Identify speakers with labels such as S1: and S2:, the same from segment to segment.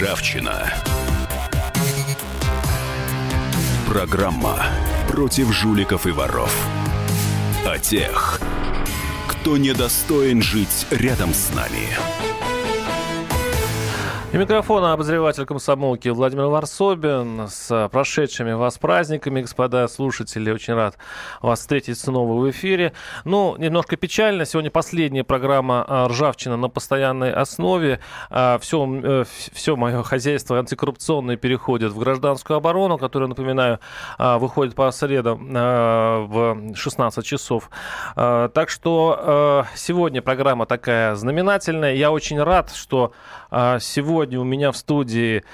S1: Ржавчина. Программа против жуликов и воров. О тех, кто недостоин жить рядом с нами.
S2: И микрофона обозреватель комсомолки Владимир Варсобин. С прошедшими вас праздниками, господа слушатели. Очень рад вас встретить снова в эфире. Ну, немножко печально. Сегодня последняя программа а, «Ржавчина» на постоянной основе. Все, все мое хозяйство антикоррупционное переходит в гражданскую оборону, которая, напоминаю, а, выходит по средам в 16 часов. Так что сегодня программа такая знаменательная. Я очень рад, что сегодня у меня в студии а,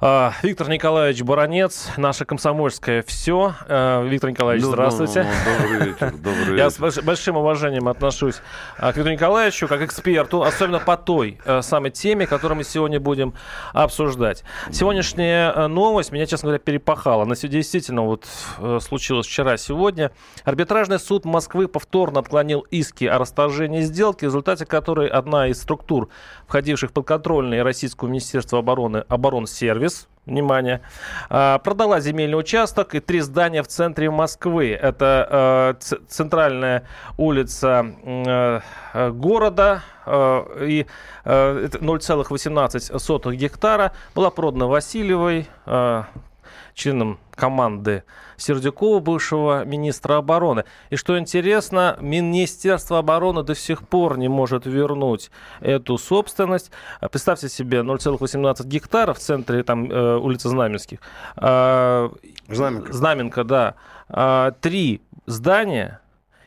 S2: Виктор Николаевич Баранец, наша комсомольская все. А, Виктор Николаевич, ну, здравствуйте. Ну, ну, добрый вечер, добрый вечер. Я с большим уважением отношусь а, к Виктору Николаевичу, как эксперту, особенно по той самой теме, которую мы сегодня будем обсуждать. Сегодняшняя новость меня, честно говоря, перепахала. Она действительно вот случилась вчера-сегодня. Арбитражный суд Москвы повторно отклонил иски о расторжении сделки, в результате которой одна из структур, входивших под контрольное Российского Министерства обороны, оборонсервис, сервис, внимание, а, продала земельный участок и три здания в центре Москвы. Это а, центральная улица э, города, э, и 0,18 гектара была продана Васильевой, э, членом команды Сердюкова, бывшего министра обороны. И что интересно, Министерство обороны до сих пор не может вернуть эту собственность. Представьте себе 0,18 гектаров в центре там, э, улицы Знаменских. Э, Знаменка. Знаменка, да. Э, три здания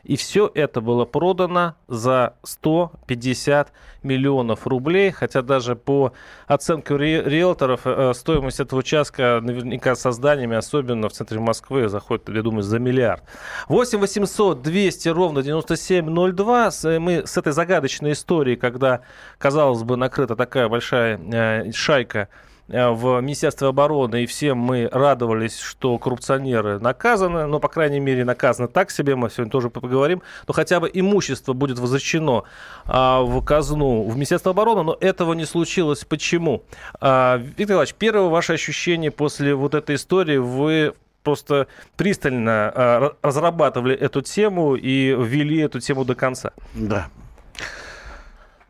S2: и все это было продано за 150 миллионов рублей, хотя даже по оценке риэлторов э, стоимость этого участка наверняка со зданиями, особенно в центре Москвы, заходит, я думаю, за миллиард. 8 800 200 ровно 9702. Мы с этой загадочной историей, когда, казалось бы, накрыта такая большая э, шайка Э, в Министерстве обороны, и все мы радовались, что коррупционеры наказаны, но, по крайней мере, наказаны так себе, мы сегодня тоже поговорим, но хотя бы имущество будет возвращено а, в казну в Министерство обороны, но этого не случилось. Почему? А, Виктор Иванович, первое ваше ощущение после вот этой истории, вы просто пристально а, разрабатывали эту тему и ввели эту тему до конца.
S3: Да.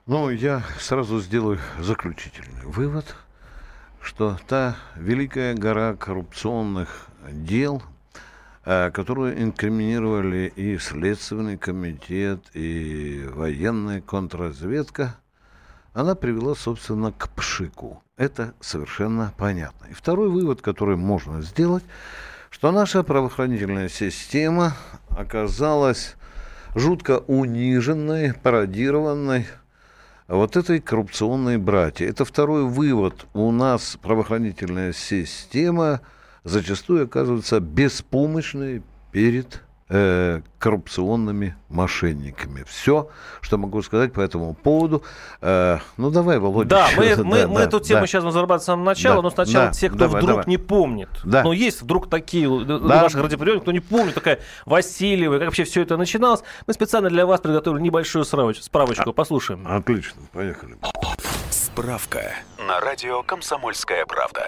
S3: Ну, я сразу сделаю заключительный вывод – что та великая гора коррупционных дел, э, которую инкриминировали и Следственный комитет, и военная контрразведка, она привела, собственно, к пшику. Это совершенно понятно. И второй вывод, который можно сделать, что наша правоохранительная система оказалась жутко униженной, пародированной, вот этой коррупционной братья. Это второй вывод. У нас правоохранительная система зачастую оказывается беспомощной перед э, коррупционными мошенниками. Все, что могу сказать по этому поводу. Э, ну, давай, Володя.
S2: Да, мы, мы, да, мы да, эту тему да. сейчас разрабатываем с самого начала, да, но сначала да, те, кто давай, вдруг давай. не помнит. Да. Но есть вдруг такие да. наших радиоприемников, кто не помнит, такая Васильева, как вообще все это начиналось. Мы специально для вас приготовили небольшую справочку. справочку. А, Послушаем.
S3: Отлично, поехали.
S1: Справка на радио «Комсомольская правда».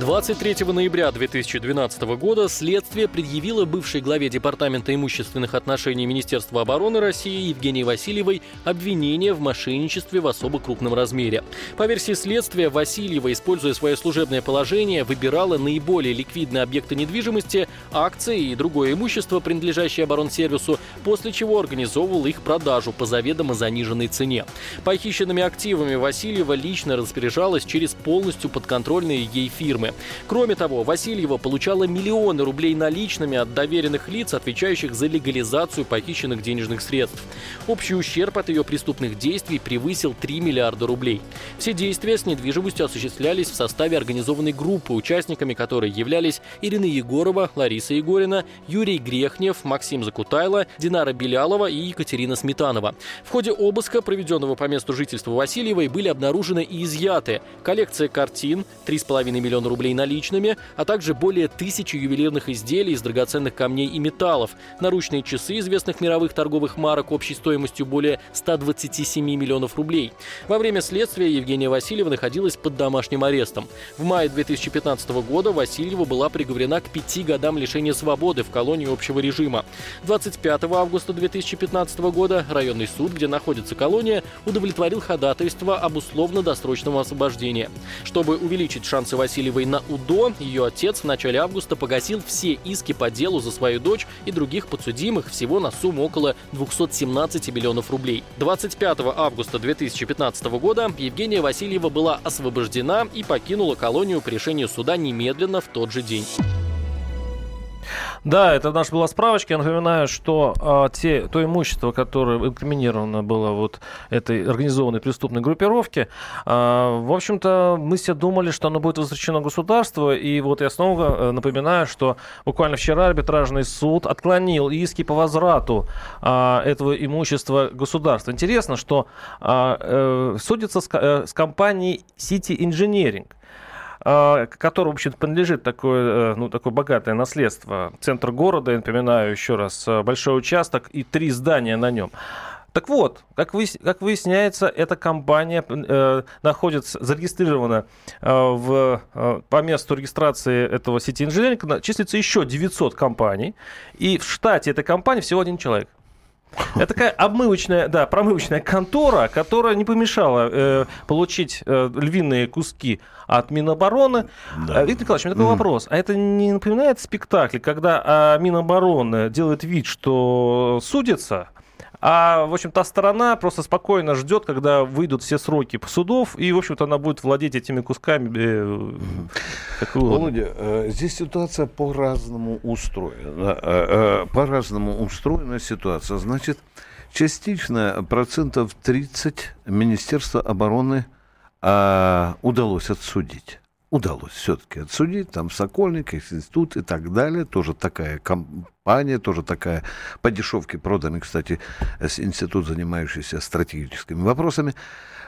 S4: 23 ноября 2012 года следствие предъявило бывшей главе Департамента имущественных отношений Министерства обороны России Евгении Васильевой обвинение в мошенничестве в особо крупном размере. По версии следствия, Васильева, используя свое служебное положение, выбирала наиболее ликвидные объекты недвижимости, акции и другое имущество, принадлежащее оборонсервису, после чего организовывала их продажу по заведомо заниженной цене. Похищенными активами Васильева лично распоряжалась через полностью подконтрольные ей фирмы. Кроме того, Васильева получала миллионы рублей наличными от доверенных лиц, отвечающих за легализацию похищенных денежных средств. Общий ущерб от ее преступных действий превысил 3 миллиарда рублей. Все действия с недвижимостью осуществлялись в составе организованной группы, участниками которой являлись Ирина Егорова, Лариса Егорина, Юрий Грехнев, Максим Закутайло, Динара Белялова и Екатерина Сметанова. В ходе обыска, проведенного по месту жительства Васильевой, были обнаружены и изъяты коллекция картин, 3,5 миллиона рублей рублей наличными, а также более тысячи ювелирных изделий из драгоценных камней и металлов, наручные часы известных мировых торговых марок общей стоимостью более 127 миллионов рублей. Во время следствия Евгения Васильева находилась под домашним арестом. В мае 2015 года Васильева была приговорена к пяти годам лишения свободы в колонии общего режима. 25 августа 2015 года районный суд, где находится колония, удовлетворил ходатайство об условно-досрочном освобождении. Чтобы увеличить шансы Васильевой на УДО, ее отец в начале августа погасил все иски по делу за свою дочь и других подсудимых всего на сумму около 217 миллионов рублей. 25 августа 2015 года Евгения Васильева была освобождена и покинула колонию по решению суда немедленно в тот же день.
S2: Да, это наша была справочка. Я напоминаю, что а, те, то имущество, которое инкриминировано было вот этой организованной преступной группировке, а, в общем-то, мы все думали, что оно будет возвращено государству. И вот я снова э, напоминаю, что буквально вчера арбитражный суд отклонил иски по возврату а, этого имущества государства. Интересно, что а, э, судится с, э, с компанией City Engineering. А, которому, в общем принадлежит такое, э, ну, такое богатое наследство. Центр города, я напоминаю еще раз, э, большой участок и три здания на нем. Так вот, как, вы, как выясняется, эта компания э, находится, зарегистрирована э, в, э, по месту регистрации этого сети инженеринга, числится еще 900 компаний, и в штате этой компании всего один человек. Это такая обмывочная, да, промывочная контора, которая не помешала э, получить э, львиные куски от Минобороны. Да. Э, Виктор Николаевич, у меня такой mm. вопрос. А это не напоминает спектакль, когда а, Минобороны делает вид, что судится, а, в общем, та сторона просто спокойно ждет, когда выйдут все сроки судов, и, в общем-то, она будет владеть этими кусками. Э,
S3: Володя, э, здесь ситуация по-разному устроена. Э, по-разному устроена ситуация. Значит, частично процентов 30 Министерства обороны а, удалось отсудить удалось все-таки отсудить, там Сокольник, институт и так далее, тоже такая компания, тоже такая по дешевке проданный, кстати, институт, занимающийся стратегическими вопросами.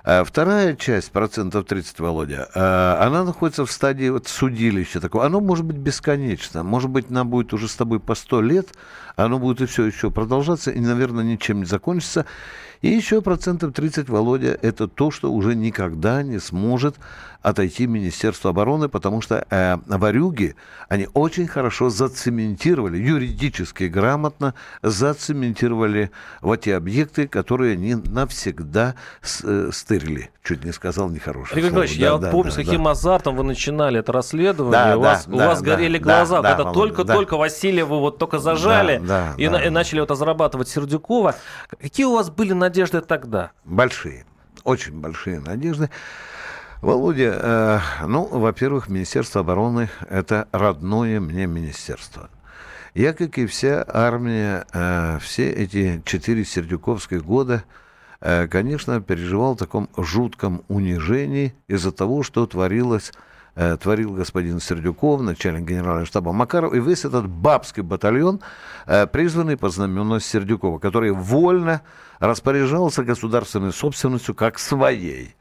S3: А вторая часть, процентов 30, Володя, а, она находится в стадии вот судилища такого. Оно может быть бесконечно. Может быть, нам будет уже с тобой по сто лет, оно будет и все еще продолжаться, и, наверное, ничем не закончится. И еще процентов 30, Володя, это то, что уже никогда не сможет отойти Министерство обороны, потому что э, варюги, они очень хорошо зацементировали, юридически грамотно зацементировали вот те объекты, которые они навсегда э, стырили. Чуть не сказал нехорошее
S2: Игорь Николаевич, да, я да, помню, да, с каким да. азартом вы начинали это расследование. Да, у, вас, да, у вас да, горели да, глаза, да, когда только-только да. Васильева вот только зажали да, да, и, да. и начали вот разрабатывать Сердюкова. Какие у вас были надежды тогда?
S3: Большие, очень большие надежды. Володя, э, ну, во-первых, Министерство обороны – это родное мне министерство. Я, как и вся армия, э, все эти четыре сердюковских года, э, конечно, переживал в таком жутком унижении из-за того, что творилось э, творил господин Сердюков, начальник генерального штаба Макаров, и весь этот бабский батальон, призванный по знамену Сердюкова, который вольно распоряжался государственной собственностью как своей.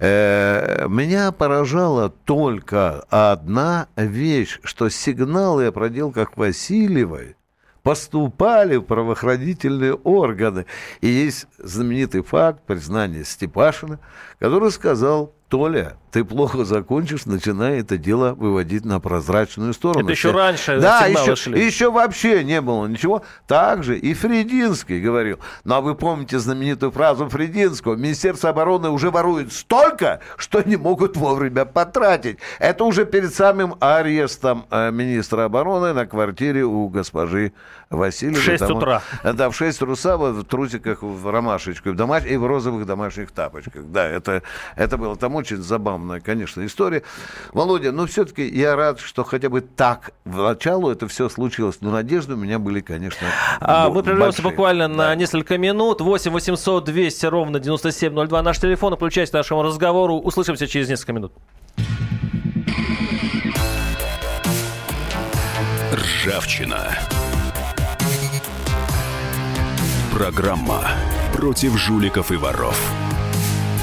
S3: Э, меня поражала только одна вещь, что сигналы о проделках Васильевой поступали в правоохранительные органы. И есть знаменитый факт признания Степашина, который сказал, Толя, ты плохо закончишь, начиная это дело выводить на прозрачную сторону.
S2: Это еще раньше
S3: да, еще, шли. еще вообще не было ничего. Также и Фрединский говорил. Ну, а вы помните знаменитую фразу Фрединского? Министерство обороны уже ворует столько, что не могут вовремя потратить. Это уже перед самым арестом э, министра обороны на квартире у госпожи Васильевой. В
S2: 6 там, утра.
S3: Да, в 6 утра в трусиках, в ромашечку, в домаш... и в розовых домашних тапочках. Да, это, это было там очень забавно забавная, конечно, история. Володя, но ну, все-таки я рад, что хотя бы так в началу это все случилось. Но надежды у меня были, конечно,
S2: а, Мы прервемся буквально да. на несколько минут. 8 800 200 ровно 9702 наш телефон. Включайтесь к нашему разговору. Услышимся через несколько минут.
S1: Ржавчина. Программа против жуликов и воров.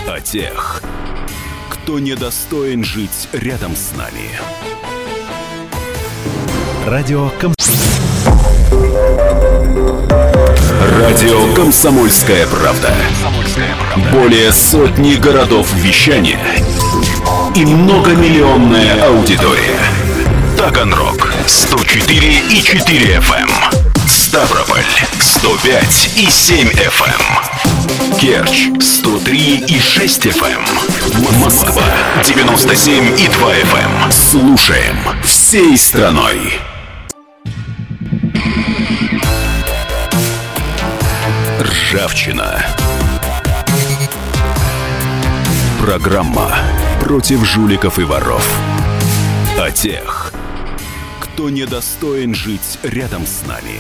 S1: О тех, кто недостоин жить рядом с нами.
S5: Радио Ком...
S1: Радио «Комсомольская правда». Более сотни городов вещания и многомиллионная аудитория. Таганрог 104 и 4 FM. Эм. Ставрополь 105 и 7 FM. Эм. Керчь 103 и 6 FM. Эм. Москва 97 и 2 FM. Слушаем всей страной. Ржавчина. Программа против жуликов и воров. О тех, кто недостоин жить рядом с нами.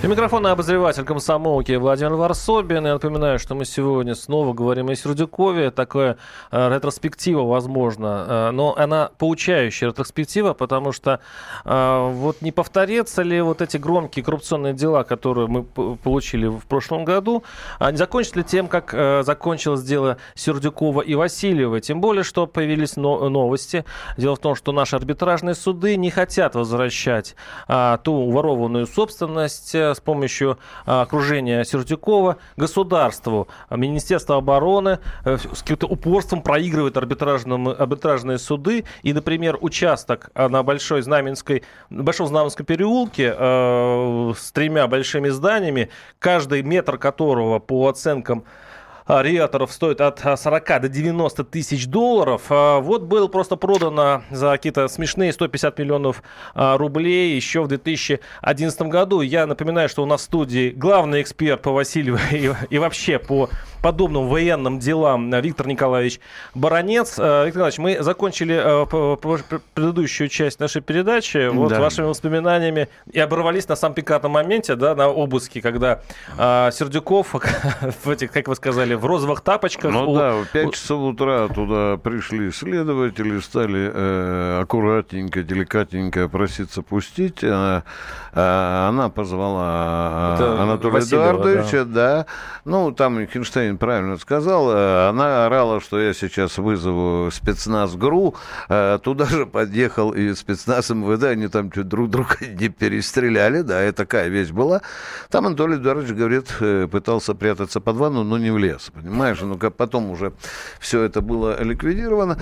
S2: И микрофонный обозреватель комсомолки Владимир Варсобин. Я напоминаю, что мы сегодня снова говорим о Сердюкове. Такое э, ретроспектива, возможно, э, но она поучающая ретроспектива, потому что э, вот не повторятся ли вот эти громкие коррупционные дела, которые мы получили в прошлом году, а не закончатся ли тем, как э, закончилось дело Сердюкова и Васильева. Тем более, что появились но- новости. Дело в том, что наши арбитражные суды не хотят возвращать э, ту ворованную собственность с помощью а, окружения Сердюкова государству. Министерство обороны э, с каким-то упорством проигрывает арбитражные суды. И, например, участок а, на Большой Знаменской, Большом Знаменском переулке э, с тремя большими зданиями, каждый метр которого по оценкам риэлторов стоит от 40 а, до 90 тысяч долларов. А, вот был просто продано за какие-то смешные 150 миллионов рублей еще в 2011 году. Я напоминаю, что у нас в студии главный эксперт по Васильеву и, и вообще по подобным военным делам Виктор Николаевич Баранец. Виктор Николаевич, мы закончили предыдущую часть нашей передачи вот да. вашими воспоминаниями и оборвались на самом пикантном моменте, да, на обыске, когда Сердюков в этих, как вы сказали, в розовых тапочках.
S3: Ну у... да, в 5 часов утра туда пришли следователи, стали э, аккуратненько, деликатненько проситься пустить. Она, э, она позвала э, Это Анатолия Васильева, Эдуардовича, да. да. Ну, там Хинштейн правильно сказал. Э, она орала, что я сейчас вызову спецназ ГРУ. Э, туда же подъехал и спецназ МВД, они там чуть друг друга не перестреляли, да, и такая вещь была. Там Анатолий Эдуардович, говорит, пытался прятаться под ванну, но не влез понимаешь? Ну, как потом уже все это было ликвидировано.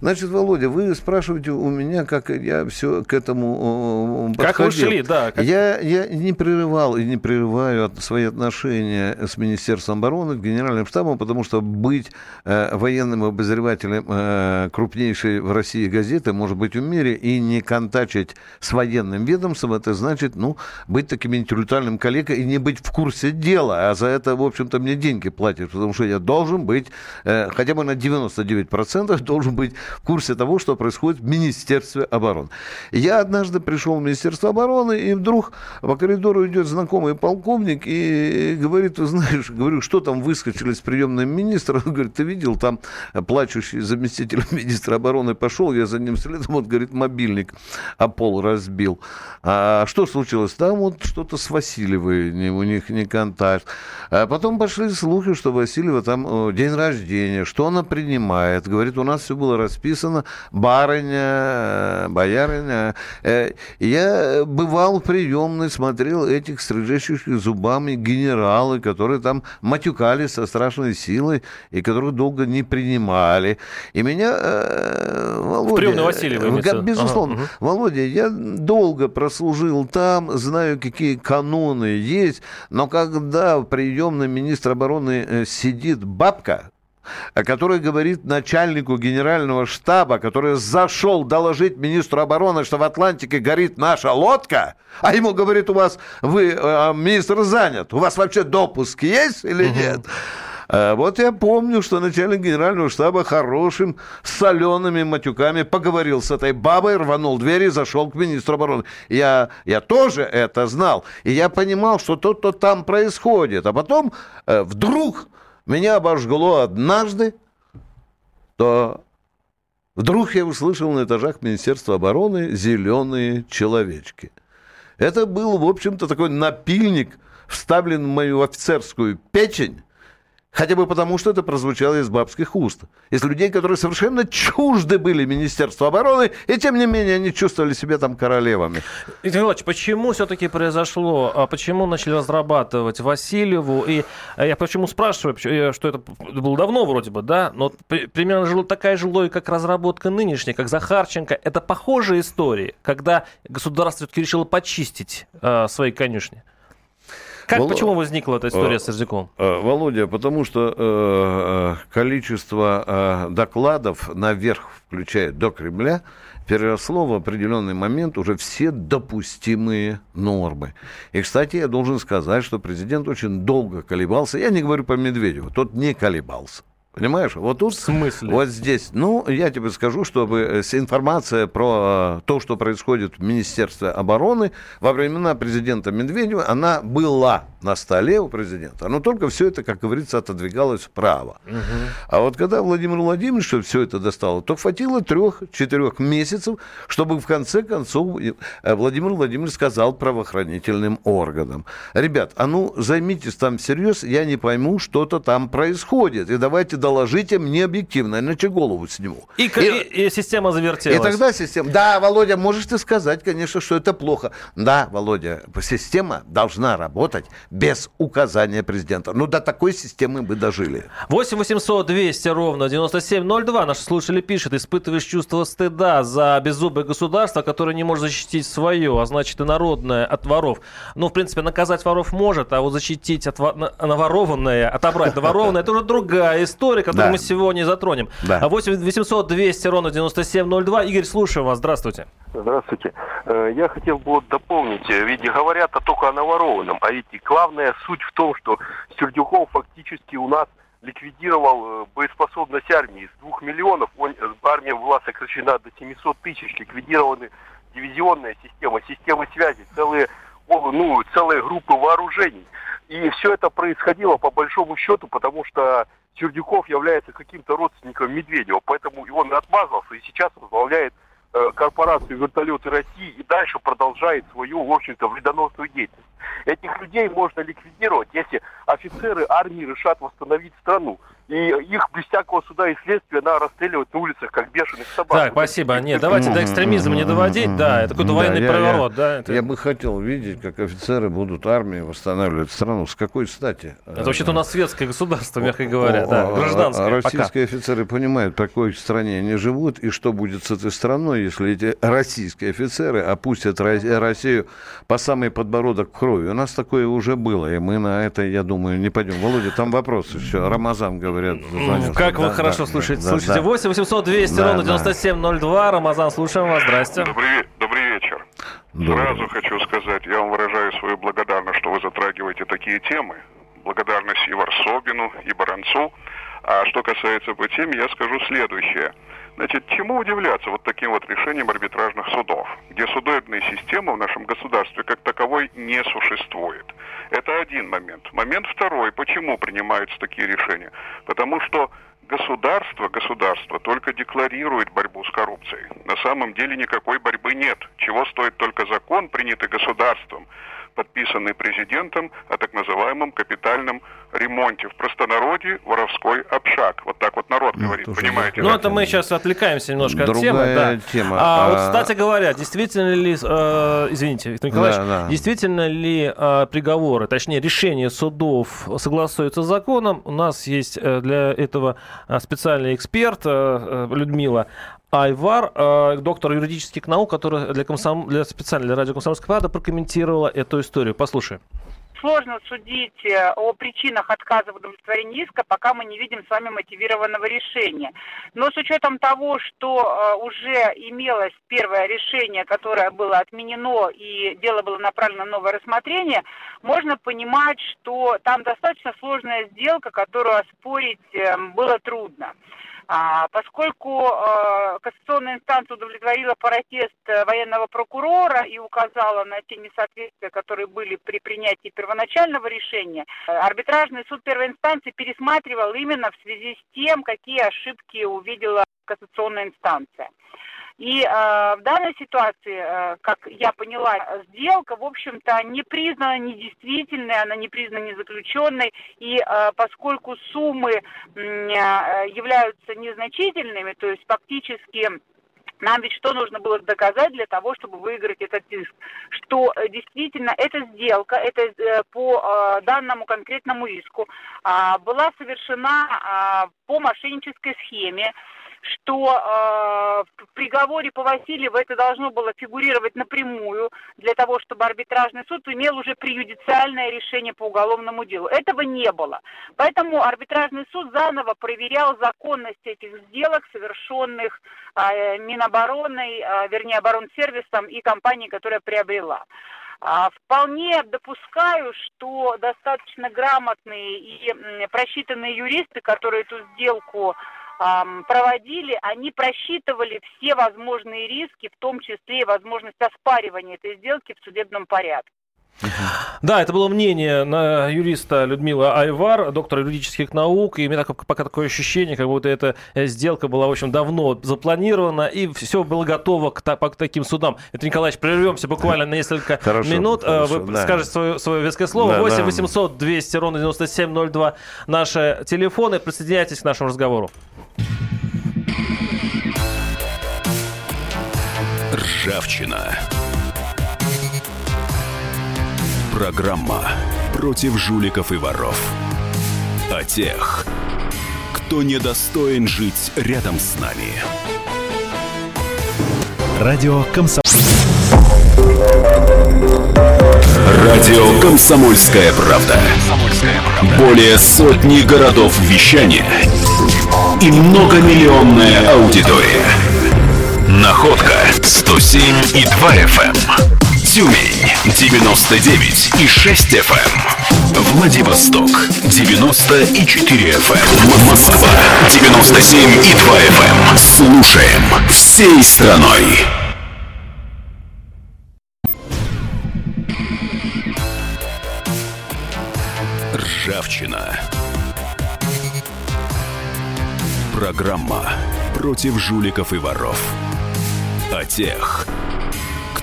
S3: Значит, Володя, вы спрашиваете у меня, как я все к этому подходил.
S2: Как вы шли, да.
S3: Как... Я, я не прерывал и не прерываю от, свои отношения с Министерством обороны, с Генеральным штабом, потому что быть э, военным обозревателем э, крупнейшей в России газеты, может быть, в мире, и не контачить с военным ведомством, это значит, ну, быть таким интеллектуальным коллегой и не быть в курсе дела, а за это, в общем-то, мне деньги платят, потому что я должен быть, э, хотя бы на 99% должен быть в курсе того, что происходит в Министерстве обороны. Я однажды пришел в Министерство обороны, и вдруг по коридору идет знакомый полковник и говорит, вы знаешь, говорю, что там выскочили с приемным министра? Он говорит, ты видел, там плачущий заместитель министра обороны пошел, я за ним следом, он говорит, мобильник, а пол разбил. А что случилось? Там вот что-то с Васильевой, у них не контакт. А потом пошли слухи, что Васильева там э, день рождения, что она принимает. Говорит, у нас все было расписано, барыня, боярыня. Э, я бывал в приемной, смотрел этих стрижащих зубами генералы, которые там матюкались со страшной силой и которых долго не принимали. И меня, э, Володя... В приемной Васильева, Безусловно. Ага. Володя, я долго прослужил там, знаю, какие каноны есть, но когда в приемной министр обороны сидит бабка, которая говорит начальнику генерального штаба, который зашел доложить министру обороны, что в Атлантике горит наша лодка, а ему говорит, у вас, вы, э, министр занят, у вас вообще допуск есть или нет? А вот я помню, что начальник генерального штаба хорошим солеными матюками поговорил с этой бабой, рванул дверь и зашел к министру обороны. Я, я тоже это знал. И я понимал, что то-то там происходит. А потом э, вдруг меня обожгло однажды, то вдруг я услышал на этажах Министерства обороны зеленые человечки. Это был, в общем-то, такой напильник, вставлен в мою офицерскую печень, Хотя бы потому, что это прозвучало из бабских уст. Из людей, которые совершенно чужды были Министерству обороны, и тем не менее они чувствовали себя там королевами.
S2: Игорь Иванович, почему все-таки произошло, а почему начали разрабатывать Васильеву? И а я почему спрашиваю, э, что это было давно вроде бы, да, но примерно такая же логика, как разработка нынешняя, как Захарченко. Это похожие истории, когда государство все-таки решило почистить э, свои конюшни. Как, Вол... почему возникла эта история э, с Сердюком?
S3: Э, Володя, потому что э, количество э, докладов наверх, включая до Кремля, переросло в определенный момент уже все допустимые нормы. И, кстати, я должен сказать, что президент очень долго колебался. Я не говорю по Медведеву, тот не колебался. Понимаешь? Вот тут... В
S2: смысле?
S3: Вот здесь. Ну, я тебе скажу, чтобы э, информация про э, то, что происходит в Министерстве обороны во времена президента Медведева, она была на столе у президента. Но только все это, как говорится, отодвигалось вправо. Угу. А вот когда Владимир Владимирович все это достал, то хватило трех-четырех месяцев, чтобы в конце концов э, Владимир Владимирович сказал правоохранительным органам. Ребят, а ну займитесь там всерьез, я не пойму, что-то там происходит. И давайте доложите мне объективно, иначе голову сниму.
S2: И, и, и, и система завертелась.
S3: И тогда система... Да, Володя, можешь ты сказать, конечно, что это плохо. Да, Володя, система должна работать без указания президента. Ну, до такой системы мы дожили.
S2: 8 800 200 ровно 9702. Наши слушатели пишут, испытываешь чувство стыда за беззубое государство, которое не может защитить свое, а значит и народное от воров. Ну, в принципе, наказать воров может, а вот защитить от наворованное, отобрать наворованное, это уже другая история, которую да. мы сегодня затронем. Да. 8 800 200 ровно 9702. Игорь, слушаю вас. Здравствуйте.
S5: Здравствуйте. Э, я хотел бы дополнить, ведь говорят -то только о наворованном, а ведь главная суть в том, что Сердюков фактически у нас ликвидировал э, боеспособность армии. С двух миллионов он, э, армия была сокращена до 700 тысяч, ликвидированы дивизионная система, система связи, целые, ну, целые группы вооружений. И все это происходило по большому счету, потому что Сердюков является каким-то родственником Медведева, поэтому он отмазался и сейчас возглавляет корпорацию «Вертолеты России» и дальше продолжает свою, в общем-то, вредоносную деятельность. Этих людей можно ликвидировать, если офицеры армии решат восстановить страну и их без всякого суда и следствия надо расстреливать на улицах, как бешеных собак.
S2: Так, спасибо. Нет, давайте до экстремизма не доводить, да, это какой-то военный я, проворот, да.
S3: Это... Я бы хотел видеть, как офицеры будут армии восстанавливать страну. С какой стати?
S2: Это вообще-то у нас светское государство, мягко говоря, да, гражданское.
S3: Российские офицеры понимают, в какой стране они живут и что будет с этой страной, если эти российские офицеры опустят Россию по самый подбородок крови. У нас такое уже было, и мы на это, я думаю, не пойдем. Володя, там вопросы еще. Рамазан говорит говорят.
S2: Звонят. Как вы да, хорошо да, слушаете. Да, слушайте, да. 8 800 200 да, ровно 9702. Рамазан, слушаем вас. Здрасте.
S6: Добрый, добрый вечер. Добрый. Сразу хочу сказать, я вам выражаю свою благодарность, что вы затрагиваете такие темы. Благодарность и Варсобину, и Баранцу. А что касается по теме, я скажу следующее. Значит, чему удивляться вот таким вот решением арбитражных судов, где судебной системы в нашем государстве как таковой не существует? Это один момент. Момент второй. Почему принимаются такие решения? Потому что государство, государство только декларирует борьбу с коррупцией. На самом деле никакой борьбы нет. Чего стоит только закон, принятый государством, подписанный президентом о так называемом капитальном ремонте. В простонародье воровской общак. Вот так вот народ ну, говорит, понимаете?
S2: Ну, это мы сейчас отвлекаемся немножко
S3: Другая
S2: от темы. Да.
S3: тема.
S2: А, а, вот, кстати говоря, действительно ли, э, извините, Виктор Николаевич, да, да. действительно ли э, приговоры, точнее решения судов согласуются с законом? У нас есть э, для этого э, специальный эксперт э, э, Людмила Айвар, э, доктор юридических наук, который для, комсом... для специально для радио «Комсомольская правда» прокомментировала эту историю. Послушаем.
S7: Сложно судить э, о причинах отказа в удовлетворении иска, пока мы не видим с вами мотивированного решения. Но с учетом того, что э, уже имелось первое решение, которое было отменено и дело было направлено на новое рассмотрение, можно понимать, что там достаточно сложная сделка, которую оспорить э, было трудно. А, поскольку э, кассационная инстанция удовлетворила протест э, военного прокурора и указала на те несоответствия, которые были при принятии первоначального решения, э, арбитражный суд первой инстанции пересматривал именно в связи с тем, какие ошибки увидела кассационная инстанция. И э, в данной ситуации, э, как я поняла, сделка, в общем-то, не признана недействительной, она не признана незаключенной, и э, поскольку суммы э, являются незначительными, то есть фактически нам ведь что нужно было доказать для того, чтобы выиграть этот иск? Что э, действительно эта сделка, это э, по э, данному конкретному иску, а, была совершена а, по мошеннической схеме, что э, в приговоре по Васильеву это должно было фигурировать напрямую для того, чтобы арбитражный суд имел уже преюдициальное решение по уголовному делу. Этого не было. Поэтому арбитражный суд заново проверял законность этих сделок, совершенных э, Минобороной, э, вернее, оборонсервисом и компанией, которая приобрела. А, вполне допускаю, что достаточно грамотные и просчитанные юристы, которые эту сделку проводили, они просчитывали все возможные риски, в том числе и возможность оспаривания этой сделки в судебном порядке.
S2: Да, это было мнение на юриста Людмила Айвар, доктора юридических наук, и у меня так, пока такое ощущение, как будто эта э, сделка была, в общем, давно запланирована, и все было готово к, к таким судам. Это, Николаевич, прервемся буквально на несколько хорошо, минут. Э, хорошо, Вы да. скажете свое, свое веское слово. Да, 8 800 200 ровно 9702 наши телефоны. Присоединяйтесь к нашему разговору.
S1: Ржавчина. Программа против жуликов и воров. О тех, кто недостоин жить рядом с нами. Радио Комсомольская. Радио «Комсомольская правда». Более сотни городов вещания и многомиллионная аудитория. Находка 107 и 2 FM. Эм. Тюмень 99 и 6 FM. Эм. Владивосток 94 FM. Эм. Москва 97 и 2 FM. Слушаем всей страной. Ржавчина. Программа против жуликов и воров. О тех,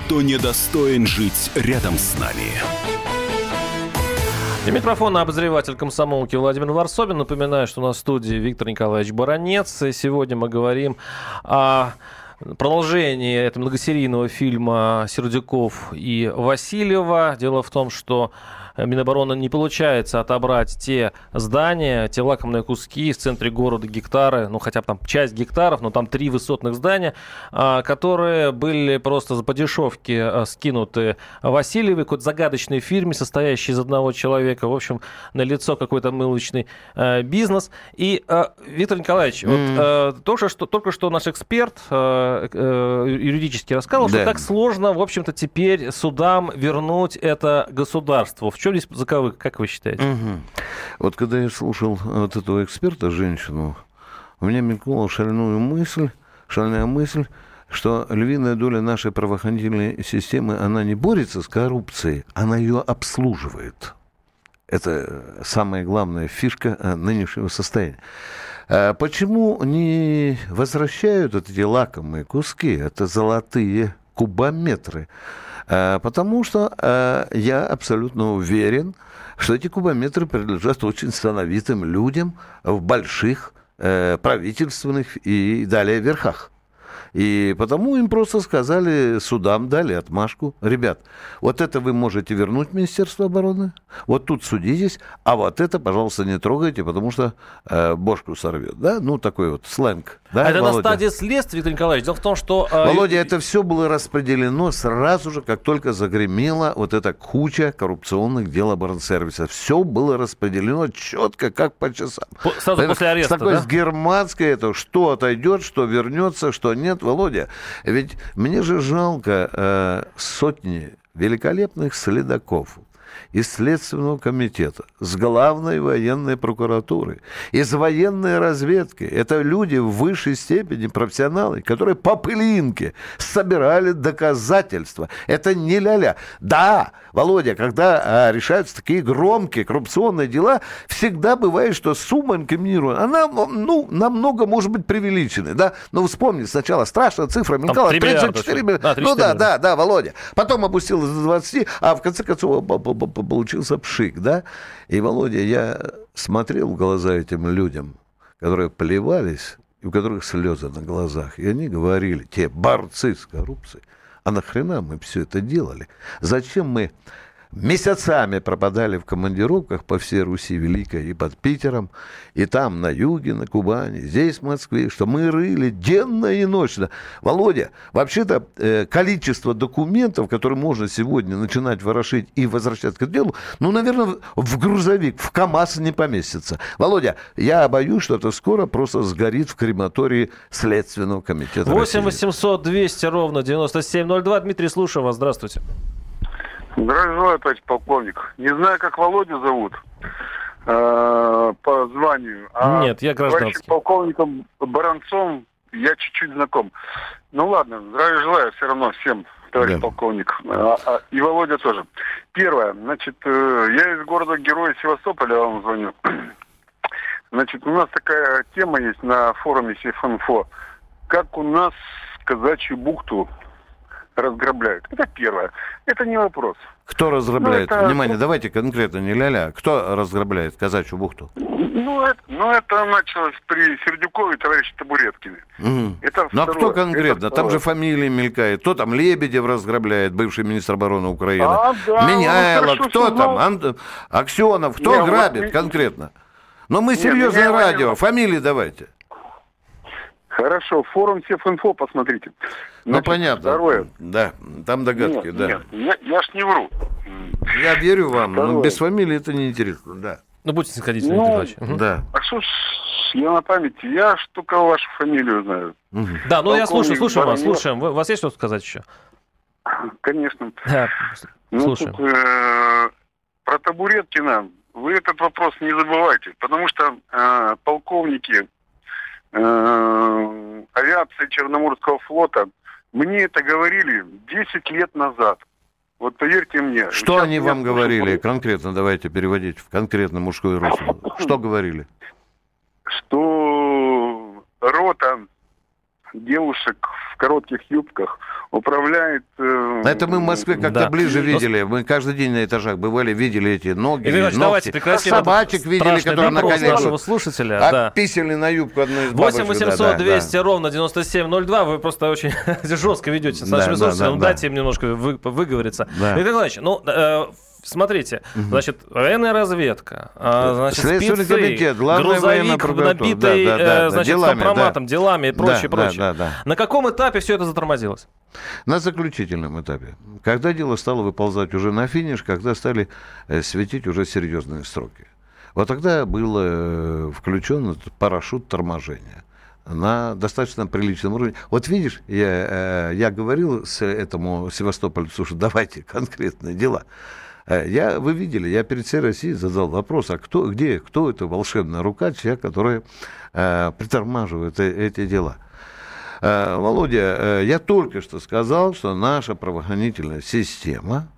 S1: кто недостоин жить рядом с нами.
S2: И микрофон обозреватель комсомолки Владимир Варсобин. Напоминаю, что у нас в студии Виктор Николаевич Баранец. И сегодня мы говорим о продолжении этого многосерийного фильма Сердюков и Васильева. Дело в том, что Минобороны не получается отобрать те здания, те лакомые куски в центре города, гектары, ну хотя бы там часть гектаров, но там три высотных здания, а, которые были просто за подешевки а, скинуты Васильевой, какой-то загадочной фирме, состоящей из одного человека, в общем, на лицо какой-то мылочный а, бизнес. И, Виктор Николаевич, mm. вот, только, что, только что наш эксперт юридически рассказывал, да. что так сложно, в общем-то, теперь судам вернуть это государству. В чем здесь заковык, как вы считаете? Угу.
S3: Вот когда я слушал вот этого эксперта, женщину, у меня мелькнула шальную мысль, шальная мысль, что львиная доля нашей правоохранительной системы, она не борется с коррупцией, она ее обслуживает. Это самая главная фишка э, нынешнего состояния. А почему не возвращают эти лакомые куски? Это золотые кубометры. Э, потому что э, я абсолютно уверен, что эти кубометры принадлежат очень становитым людям в больших э, правительственных и далее верхах. И потому им просто сказали, судам дали отмашку. Ребят, вот это вы можете вернуть Министерство обороны, вот тут судитесь, а вот это, пожалуйста, не трогайте, потому что э, бошку сорвет. Да? Ну, такой вот сленг. Да,
S2: это Володя? на стадии следствия, Виктор Николаевич. Дело в том, что...
S3: Э... Володя, это все было распределено сразу же, как только загремела вот эта куча коррупционных дел оборонсервиса. Все было распределено четко, как по часам.
S2: Сразу это, после ареста,
S3: С такой
S2: да?
S3: с германской, это что отойдет, что вернется, что нет. Володя, ведь мне же жалко э, сотни великолепных следаков, из Следственного комитета, с главной военной прокуратуры, из военной разведки. Это люди в высшей степени профессионалы, которые по пылинке собирали доказательства. Это не ля-ля. Да, Володя, когда а, решаются такие громкие коррупционные дела, всегда бывает, что сумма инкриминируемая, она ну, намного может быть преувеличена. Да? Но вспомни, сначала страшная цифра мелькала, 34 миллиона. Ну да, да, да, Володя. Потом опустилась до 20, а в конце концов получился пшик, да? И, Володя, я смотрел в глаза этим людям, которые плевались, и у которых слезы на глазах. И они говорили, те борцы с коррупцией, а нахрена мы все это делали? Зачем мы месяцами пропадали в командировках по всей Руси Великой и под Питером, и там, на юге, на Кубани, здесь, в Москве, что мы рыли денно и ночно. Володя, вообще-то э, количество документов, которые можно сегодня начинать ворошить и возвращаться к делу, ну, наверное, в грузовик, в КАМАЗ не поместится. Володя, я боюсь, что это скоро просто сгорит в крематории Следственного комитета
S2: 8 800 200 ровно 9702. Дмитрий, слушаю вас. Здравствуйте.
S8: Здравия желаю, товарищ полковник. Не знаю, как Володю зовут э, по званию.
S2: А Нет, я гражданский.
S8: полковником Баранцом я чуть-чуть знаком. Ну ладно, здравия желаю все равно всем, товарищ да. полковник. А, а, и Володя тоже. Первое, значит, э, я из города Героя Севастополя вам звоню. Значит, у нас такая тема есть на форуме Сифинфо. Как у нас казачью бухту разграбляют. Это первое. Это не вопрос.
S3: Кто разграбляет? Ну, это... Внимание, давайте конкретно, не ля-ля. Кто разграбляет казачью бухту?
S8: Ну это, ну, это началось при Сердюкове и товарище Табуреткине.
S3: Угу. Это ну, а кто конкретно? Это там же фамилии мелькает. Кто там Лебедев разграбляет, бывший министр обороны Украины? А, да, Меняйло, кто там? Ан... Аксенов, кто не, грабит вот... конкретно? Но мы серьезное радио, фамилии давайте.
S8: Хорошо, форум Сефинфо посмотрите.
S3: Ну, Значит, ну, понятно. Второе. Да, там догадки, нет, да.
S8: Нет, я, я ж не вру.
S3: Я верю вам, второе. но без фамилии это не интересно, да.
S2: Ну, будете сходить на ну, передачу.
S3: Угу. Да.
S8: А что ж, я на памяти, я ж только вашу фамилию знаю.
S2: Угу. Да, ну я слушаю, слушаю вас, слушаем. У вас есть что сказать еще?
S8: Конечно. Да, ну, слушаем. Ну, тут, э, про Табуреткина вы этот вопрос не забывайте, потому что э, полковники э, авиации Черноморского флота мне это говорили 10 лет назад. Вот поверьте мне.
S3: Что они вам говорили? Конкретно давайте переводить в конкретно мужское русло. Что говорили?
S8: Что рота девушек в коротких юбках управляет... Э,
S3: это мы в Москве как-то да. ближе видели. Мы каждый день на этажах бывали, видели эти ноги, Ильич, ногти.
S2: давайте прекратим
S3: а собачек видели, которые на
S2: нашего слушателя.
S3: Отписали да. на юбку одну из
S2: 8 800 да, 200 да. ровно 9702. Вы просто очень жестко ведете с нашими да, слушателями. Да, да, Дайте да. им немножко вы, выговориться. Да. Виктор Николаевич, ну, э, смотрите, угу. значит, военная разведка, а, значит, спецы, комитет, грузовик, набитый, да, да, да, значит, делами, компроматом, да. делами и прочее, да, прочее. Да, да, да. На каком этапе все это затормозилось?
S3: На заключительном этапе. Когда дело стало выползать уже на финиш, когда стали э, светить уже серьезные сроки. Вот тогда был э, включен парашют торможения на достаточно приличном уровне. Вот видишь, я, э, я говорил с этому Севастопольцу, что давайте конкретные дела. Э, я, вы видели, я перед всей Россией задал вопрос, а кто, где, кто это волшебная рука, человек, который э, притормаживает эти дела. Э, Володя, э, я только что сказал, что наша правоохранительная система,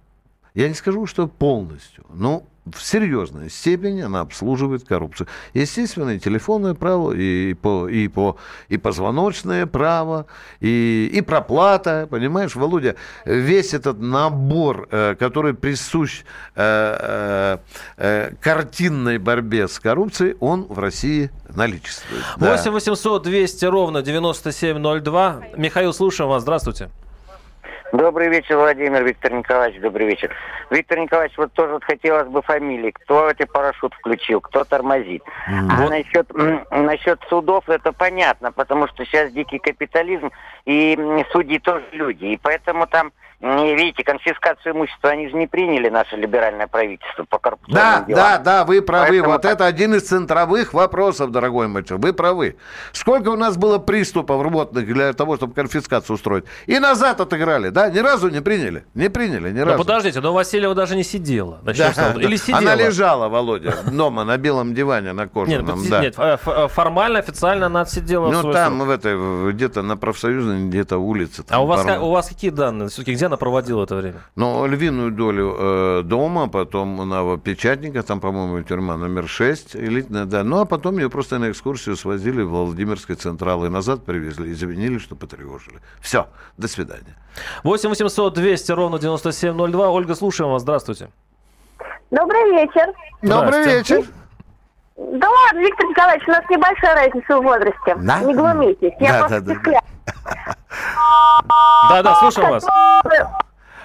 S3: я не скажу, что полностью, но в серьезной степени она обслуживает коррупцию. Естественно, и телефонное право, и, по, и, по, и позвоночное право, и, и проплата, понимаешь, Володя, весь этот набор, э, который присущ э, э, картинной борьбе с коррупцией, он в России наличествует.
S2: 8 800 200 ровно 9702. Михаил, слушаем вас. Здравствуйте.
S9: Добрый вечер, Владимир Виктор Николаевич, добрый вечер. Виктор Николаевич, вот тоже вот хотелось бы фамилии. Кто эти парашют включил, кто тормозит. Mm-hmm. А насчет, насчет судов это понятно, потому что сейчас дикий капитализм, и судьи тоже люди. И поэтому там видите, конфискацию имущества они же не приняли, наше либеральное правительство, по коррупционным
S3: Да,
S9: делам.
S3: да, да, вы правы.
S9: Поэтому
S3: вот
S9: так-
S3: это один из центровых вопросов, дорогой мой человек. Вы правы. Сколько у нас было приступов рвотных для того, чтобы конфискацию устроить? И назад отыграли, да? Ни разу не приняли. Не приняли, ни
S2: Но
S3: разу.
S2: подождите, но Васильева даже не сидела. Начнем
S3: Да.
S2: Или сидела?
S3: Она лежала, Володя, дома на белом диване на
S2: Нет,
S3: кожаном.
S2: подожди,
S3: да.
S2: нет, э, э, формально, официально она отсидела
S3: Ну там,
S2: срок.
S3: в этой, где-то на профсоюзной, где-то улице.
S2: А у вас, у вас какие данные? Все-таки где она проводила это время?
S3: Ну, львиную долю э, дома, потом на печатника, там, по-моему, тюрьма номер 6, элитная, да. Ну, а потом ее просто на экскурсию свозили в Владимирской Централ и назад привезли, извинили, что потревожили. Все, до свидания.
S2: 8 800 200 ровно 9702. Ольга, слушаем вас. Здравствуйте.
S10: Добрый вечер.
S3: Добрый вечер.
S10: Да ладно, Виктор Николаевич, у нас небольшая разница в возрасте.
S3: Да?
S10: Не глумитесь. Я
S3: Да,
S10: просто
S3: да, да.
S10: Пискляю.
S2: Да, да, слушаем вас.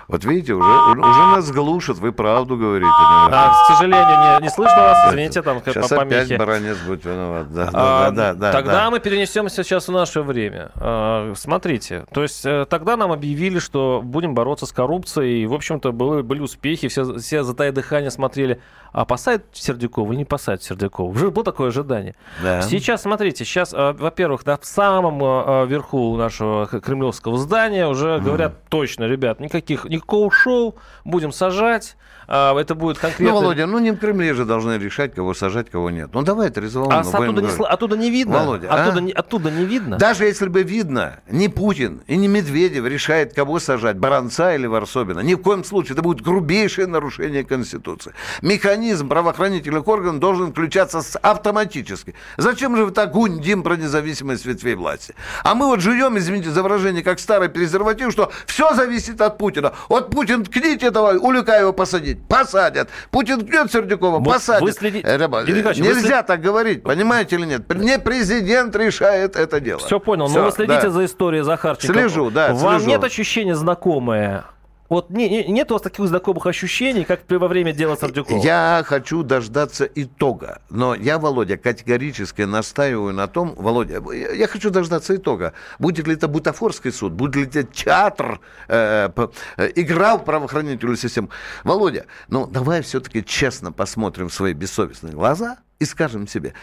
S3: Вот видите, уже, уже нас глушат, вы правду говорите.
S2: А, к сожалению, не, не слышно вас. Извините, там
S3: Сейчас
S2: по
S3: опять
S2: помехе.
S3: баранец будет виноват. Да, да,
S2: А,
S3: да, да, да,
S2: тогда
S3: да.
S2: мы перенесемся сейчас в наше время. А, Смотрите, то есть э, тогда нам объявили, что будем бороться с коррупцией, и, в общем-то, были, были успехи, все, все затая дыхание смотрели, а посадят Сердюкова или не посадят Сердюкова? Уже было такое ожидание.
S3: Да.
S2: Сейчас, смотрите, сейчас, э, во-первых, на самом э, верху нашего кремлевского здания уже говорят точно, ребят, никаких, никакого шоу, будем сажать, это будет конкретно...
S3: Ну, Володя, ну не в Кремле же должны решать, кого сажать, кого нет. Ну давай это
S2: а оттуда, не, сла- оттуда не видно?
S3: Володя,
S2: оттуда,
S3: а?
S2: не, оттуда не видно?
S3: Даже если бы видно, не Путин и не Медведев решает, кого сажать, Баранца или Варсобина. Ни в коем случае. Это будет грубейшее нарушение Конституции. Механизм правоохранительных органов должен включаться автоматически. Зачем же вы так гундим про независимость ветвей власти? А мы вот живем, извините за выражение, как старый презерватив, что все зависит от Путина. Вот Путин ткните этого, Улюкаева посадить. Посадят. Путин ткнет Сердюкова,
S2: Вот
S3: посадят.
S2: вы следи-
S3: Э,
S2: Юрий Николаевич, вы
S3: Нельзя так говорить, понимаете или нет? Не президент решает это дело.
S2: Все понял.
S3: Всё,
S2: но вы следите
S3: да.
S2: за историей Захарченко.
S3: Слежу, да,
S2: Вам
S3: слежу.
S2: нет ощущения знакомое? Вот не- не- нет у вас таких знакомых ощущений, как во время дела Сардюкова?
S3: Я хочу дождаться итога. Но я, Володя, категорически настаиваю на том, Володя, я хочу дождаться итога. Будет ли это бутафорский суд, будет ли это театр, э, э, игра в правоохранительную систему. Володя, ну давай все-таки честно посмотрим в свои бессовестные глаза и скажем себе,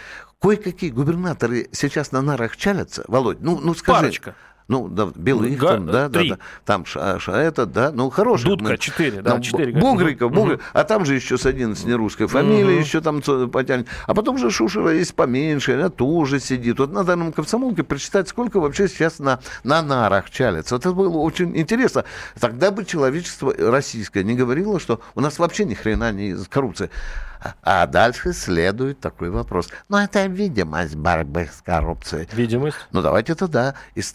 S3: кое-какие губернаторы сейчас на нарах чалятся, Володь, ну, ну скажи.
S2: Парочка.
S3: Ну, да, Белых
S2: Га-
S3: там, да, да, да. Там ша, ша- это, да, ну, хороший.
S2: Дудка, четыре, да, четыре, говорят.
S3: Бугриков,
S2: Мгм.
S3: Бугриков. А там же еще с 11 нерусской фамилии
S2: Мгм.
S3: еще там потянет. А потом же Шушера есть поменьше, она тоже сидит. Вот надо нам комсомолке прочитать, сколько вообще сейчас на, на нарах чалится. Вот это было очень интересно. Тогда бы человечество российское не говорило, что у нас вообще ни хрена не коррупция. А- А дальше следует такой вопрос. Ну, это видимость борьбы с коррупцией.
S2: Видимость.
S3: Ну, давайте тогда из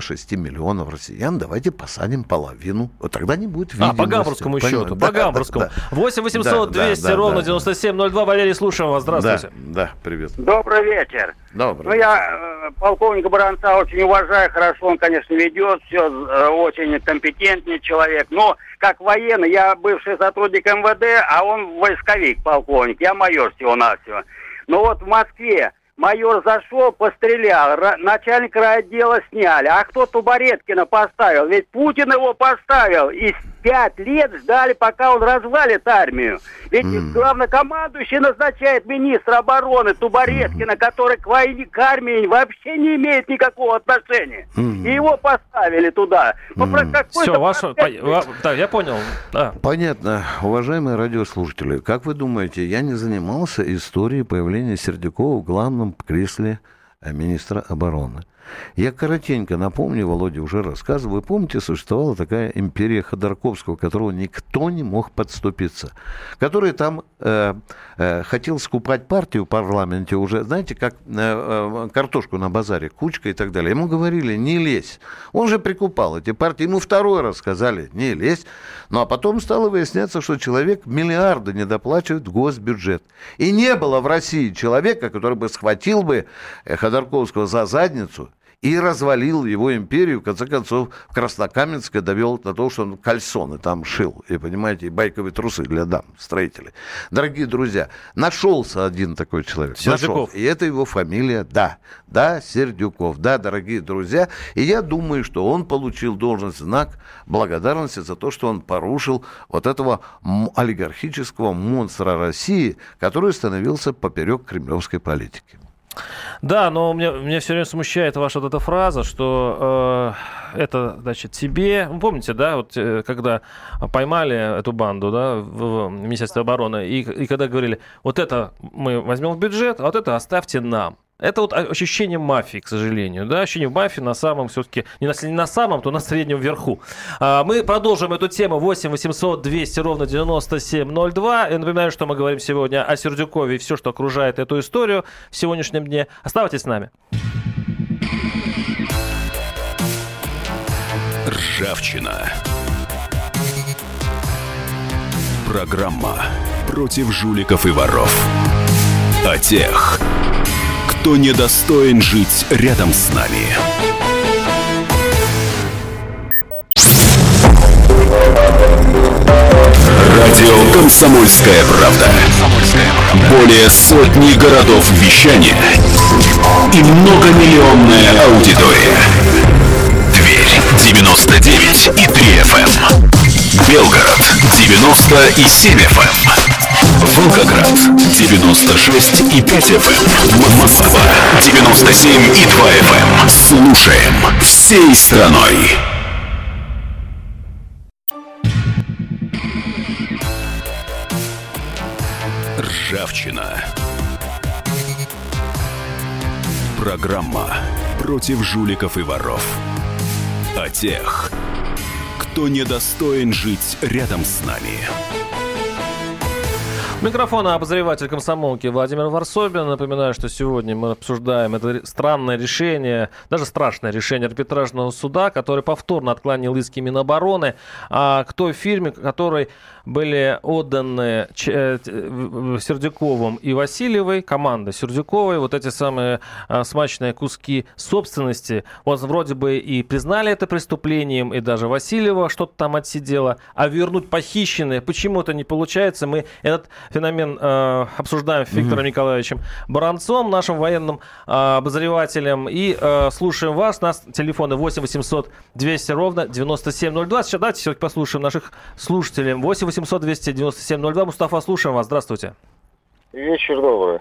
S3: 146 миллионов россиян давайте посадим половину. Вот тогда не будет
S2: А,
S3: видимости.
S2: по гамбургскому счету.
S3: Да,
S2: По
S3: да,
S2: гамбургскому.
S3: да.
S2: 8 800
S3: Да, да,
S2: 200
S3: да,
S2: ровно
S3: да.
S2: 9702. Валерий, слушаем вас. Здравствуйте.
S3: Да, да, привет.
S11: Добрый вечер.
S3: Добрый.
S11: Ну, я э, полковника Баранца очень уважаю, хорошо он, конечно, ведет, все очень компетентный человек. Но как военный, я бывший сотрудник МВД, а он войсковик, полковник, я майор всего-навсего. Но вот в Москве майор зашел, пострелял, начальник райотдела сняли. А кто Тубареткина поставил? Ведь Путин его поставил. И пять лет ждали, пока он развалит армию. Ведь главнокомандующий назначает министра обороны Тубареткина, который к войне, к армии вообще не имеет никакого отношения. И его поставили туда. Ну, какой-то
S2: Все, ваше... по- Да, я понял. Да.
S3: Понятно. Уважаемые радиослушатели, как вы думаете, я не занимался историей появления Сердюкова в главном кресле э, министра обороны? Я коротенько напомню, Володя уже рассказывал. Вы помните, существовала такая империя Ходорковского, которого никто не мог подступиться. Который там э, э, хотел скупать партию в парламенте уже, знаете, как э, э, картошку на базаре, кучка и так далее. Ему говорили, не лезь. Он же прикупал эти партии. Ему второй раз сказали, не лезь. Ну, а потом стало выясняться, что человек миллиарды не доплачивает в госбюджет. И не было в России человека, который бы схватил бы э, Ходорковского за задницу и развалил его империю, в конце концов, в Краснокаменске довел до того, что он кальсоны там шил, и, понимаете, и байковые трусы для дам, строителей. Дорогие друзья, нашелся один такой человек.
S2: Сердюков.
S3: Нашел, и это его фамилия, да, да, Сердюков, да, дорогие друзья. И я думаю, что он получил должность знак благодарности за то, что он порушил вот этого олигархического монстра России, который становился поперек кремлевской политики.
S2: Да, но меня, меня все время смущает ваша вот эта фраза, что э, это, значит, тебе... Вы помните, да, вот э, когда поймали эту банду, да, в, в Министерстве обороны, и, и когда говорили, вот это мы возьмем в бюджет, а вот это оставьте нам. Это вот ощущение мафии, к сожалению. Да? Ощущение мафии на самом, все-таки, не на, не на самом, то на среднем верху. А, мы продолжим эту тему 8 800 200 ровно 9702. Я напоминаю, что мы говорим сегодня о Сердюкове и все, что окружает эту историю в сегодняшнем дне. Оставайтесь с нами.
S1: Ржавчина. Программа против жуликов и воров. О тех, кто недостоин жить рядом с нами. Радио «Комсомольская правда». Более сотни городов вещания и многомиллионная аудитория. Дверь 99 и 3 FM. Эм. Белгород 97 FM. Волгоград 96 и 5 FM. Москва 97 и 2 FM. Слушаем всей страной. Ржавчина. Программа против жуликов и воров. О тех, кто недостоин жить рядом с нами.
S2: Микрофона обозреватель комсомолки Владимир Варсобин. Напоминаю, что сегодня мы обсуждаем это странное решение, даже страшное решение арбитражного суда, который повторно отклонил иски Минобороны а, к той фирме, которой были отданы э, Сердюковым и Васильевой, команда Сердюковой, вот эти самые а, смачные куски собственности. Вот вроде бы и признали это преступлением, и даже Васильева что-то там отсидела, а вернуть похищенные почему-то не получается. Мы этот феномен э, обсуждаем с Виктором угу. Николаевичем Баранцом, нашим военным э, обозревателем, и э, слушаем вас. Нас телефоны 8 800 200 ровно 9702. Сейчас давайте все-таки послушаем наших слушателей. 8 800 297 02. Мустафа, слушаем вас. Здравствуйте.
S12: Вечер добрый.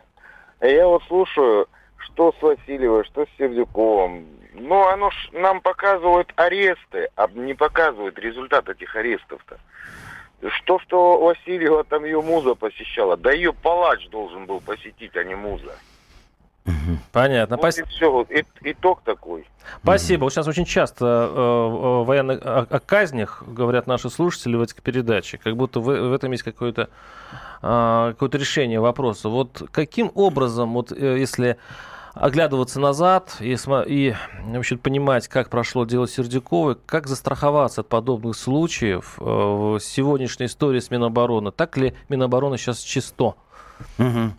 S12: Я вот слушаю, что с Васильевой, что с Сердюковым. Ну, оно ж нам показывает аресты, а не показывает результат этих арестов-то. Что, что Васильева там ее муза посещала, да ее палач должен был посетить, а не муза.
S2: Понятно.
S12: Вот и все, вот, и, итог такой.
S2: Спасибо. Вот сейчас очень часто э, э, военных, о, о казнях говорят наши слушатели в этих передачах, как будто в, в этом есть какое-то э, какое решение вопроса. Вот каким образом, вот э, если оглядываться назад и, и вообще понимать, как прошло дело Сердюковой, как застраховаться от подобных случаев э, в сегодняшней истории с Минобороны. Так ли Минобороны сейчас чисто? Угу.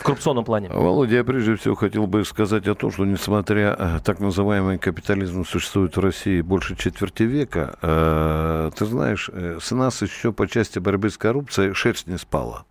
S2: В коррупционном плане.
S3: Володя, я прежде всего хотел бы сказать о том, что несмотря э, так называемый капитализм существует в России больше четверти века, э, ты знаешь, э, с нас еще по части борьбы с коррупцией шерсть не спала.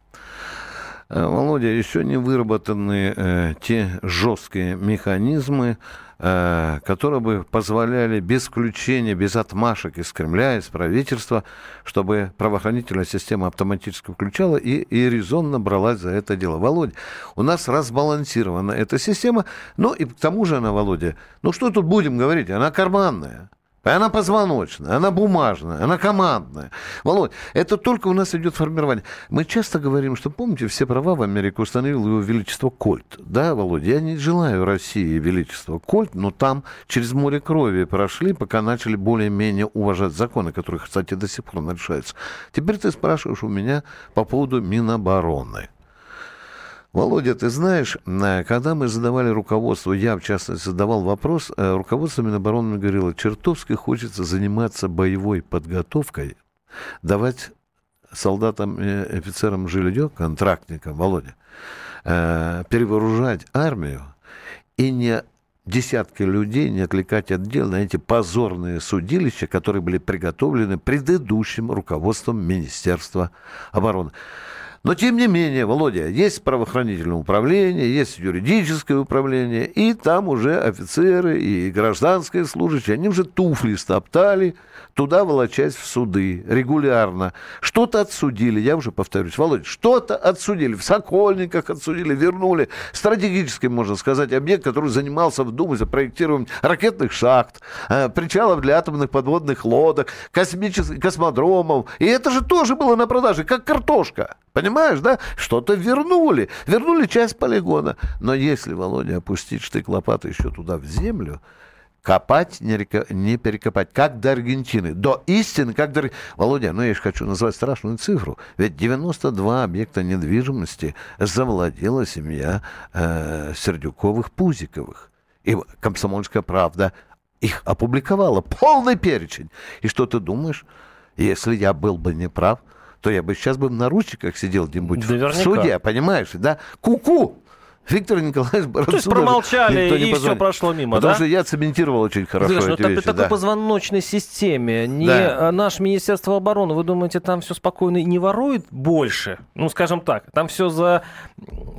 S3: Э, Володя, еще не выработаны э, те жесткие механизмы, которые бы позволяли без включения, без отмашек из Кремля, из правительства, чтобы правоохранительная система автоматически включала и, и резонно бралась за это дело. Володя, у нас разбалансирована эта система, но и к тому же она, Володя, ну что тут будем говорить, она карманная. Она позвоночная, она бумажная, она командная. Володь, это только у нас идет формирование. Мы часто говорим, что, помните, все права в Америке установил его величество Кольт. Да, Володя, я не желаю России величества Кольт, но там через море крови прошли, пока начали более-менее уважать законы, которые, кстати, до сих пор нарушаются. Теперь ты спрашиваешь у меня по поводу Минобороны. Володя, ты знаешь, э, когда мы задавали руководству, я в частности задавал вопрос, э, руководство Минобороны говорило, чертовски хочется заниматься боевой подготовкой, давать солдатам и офицерам жилье, контрактникам, Володя, э, перевооружать армию и не десятки людей не отвлекать от дел на эти позорные судилища, которые были приготовлены предыдущим руководством Министерства обороны. Но, тем не менее, Володя, есть правоохранительное управление, есть юридическое управление, и там уже офицеры и гражданские служащие, они уже туфли стоптали, туда волочась в суды регулярно. Что-то отсудили, я уже повторюсь, Володя, что-то отсудили, в Сокольниках отсудили, вернули. Стратегический, можно сказать, объект, который занимался в Думе за проектированием ракетных шахт, э, причалов для атомных подводных лодок, космических космодромов. И это же тоже было на продаже, как картошка. Понимаешь, да? Что-то вернули. Вернули часть полигона. Но если, Володя, опустить штык лопаты еще туда, в землю, копать, не, река, не перекопать, как до Аргентины, до истины, как до... Володя, ну я же хочу назвать страшную цифру, ведь 92 объекта недвижимости завладела семья э, Сердюковых-Пузиковых. И «Комсомольская правда» их опубликовала, полный перечень. И что ты думаешь, если я был бы неправ, то я бы сейчас бы в наручниках сидел где-нибудь в суде, понимаешь, да? Ку-ку! Виктор Николаевич
S2: Баранцу То есть промолчали, и все прошло мимо,
S3: Потому да? что я цементировал очень хорошо Знаешь, эти
S2: ну,
S3: вещи.
S2: такой да. позвоночной системе, не да. наше Министерство обороны, вы думаете, там все спокойно и не ворует больше? Ну, скажем так, там все за...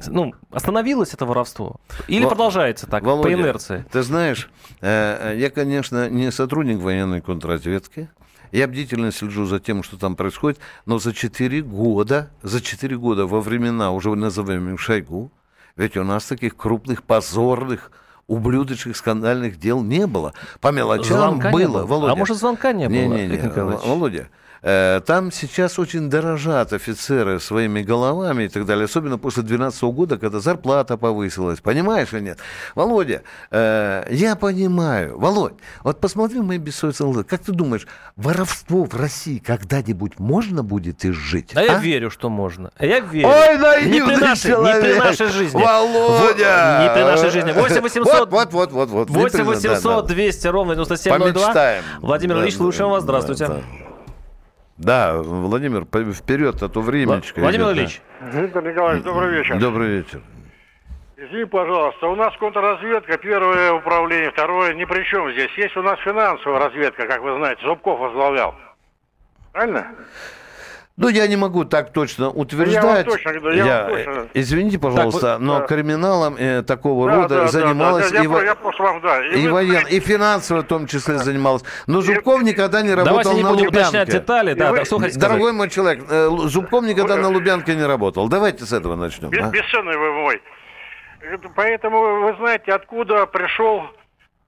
S2: Ну, остановилось это воровство? Или Во... продолжается так,
S3: Володя,
S2: по инерции?
S3: ты знаешь, э, я, конечно, не сотрудник военной контрразведки, я бдительно слежу за тем, что там происходит, но за 4 года, за 4 года во времена, уже назовем Шойгу, ведь у нас таких крупных, позорных, ублюдочных, скандальных дел не было. По мелочам звонка было. было.
S2: Володя. А может, звонка не было?
S3: Не-не-не, Володя, Э, там сейчас очень дорожат офицеры своими головами и так далее, особенно после 2012 года, когда зарплата повысилась. Понимаешь или нет? Володя, э, я понимаю. Володь, вот посмотри мои бессовестные Как ты думаешь, воровство в России когда-нибудь можно будет изжить?
S2: А, а? я верю, что можно. Я верю.
S3: Ой, наивный не при
S2: нашей, человек. Не при нашей жизни.
S3: Володя!
S2: Не при нашей жизни. 8 800...
S3: Вот, вот, вот, вот.
S2: 8 800 200 ровно 9702. Владимир Ильич, слушаем вас. Здравствуйте.
S3: Да, Владимир, вперед, а то времечко.
S2: Владимир идет, Ильич.
S13: Да. Виктор Николаевич, добрый вечер.
S3: Добрый вечер.
S13: Извини, пожалуйста, у нас контрразведка, первое управление, второе ни при чем здесь. Есть у нас финансовая разведка, как вы знаете, Зубков возглавлял. Правильно?
S3: Ну, я не могу так точно утверждать.
S13: Я точно, я я, точно.
S3: Извините, пожалуйста, так, но да. криминалом э, такого да, рода да, занималась
S13: да, да.
S3: и,
S13: я, я вам, да.
S3: и, и воен, и финансово в том числе да. занималась. Но Зубков никогда не работал
S2: Давайте не
S3: на
S2: будем
S3: Лубянке.
S2: уточнять детали. Да,
S3: вы... да, Дорогой мой человек, э, Зубков никогда на Лубянке не работал. Давайте с этого начнем.
S13: Без, а? Бесценный вы мой. Поэтому вы знаете, откуда пришел,